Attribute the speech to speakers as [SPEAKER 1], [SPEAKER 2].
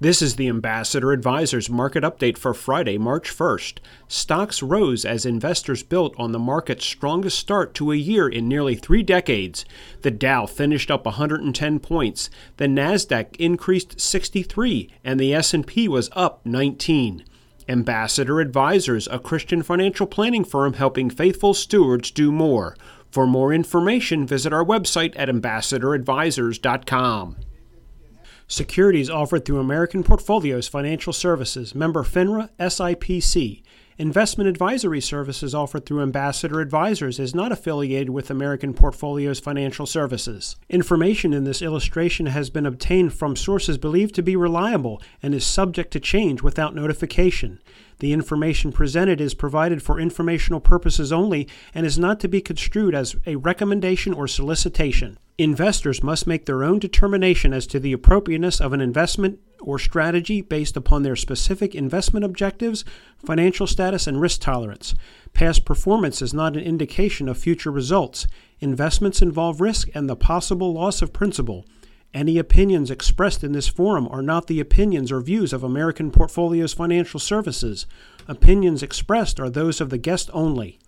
[SPEAKER 1] This is the Ambassador Advisors market update for Friday, March 1st. Stocks rose as investors built on the market's strongest start to a year in nearly three decades. The Dow finished up 110 points, the Nasdaq increased 63, and the S&P was up 19. Ambassador Advisors, a Christian financial planning firm helping faithful stewards do more. For more information, visit our website at ambassadoradvisors.com. Securities offered through American Portfolios Financial Services, member FINRA SIPC. Investment advisory services offered through Ambassador Advisors is not affiliated with American Portfolios Financial Services. Information in this illustration has been obtained from sources believed to be reliable and is subject to change without notification. The information presented is provided for informational purposes only and is not to be construed as a recommendation or solicitation. Investors must make their own determination as to the appropriateness of an investment or strategy based upon their specific investment objectives, financial status, and risk tolerance. Past performance is not an indication of future results. Investments involve risk and the possible loss of principal. Any opinions expressed in this forum are not the opinions or views of American Portfolios Financial Services. Opinions expressed are those of the guest only.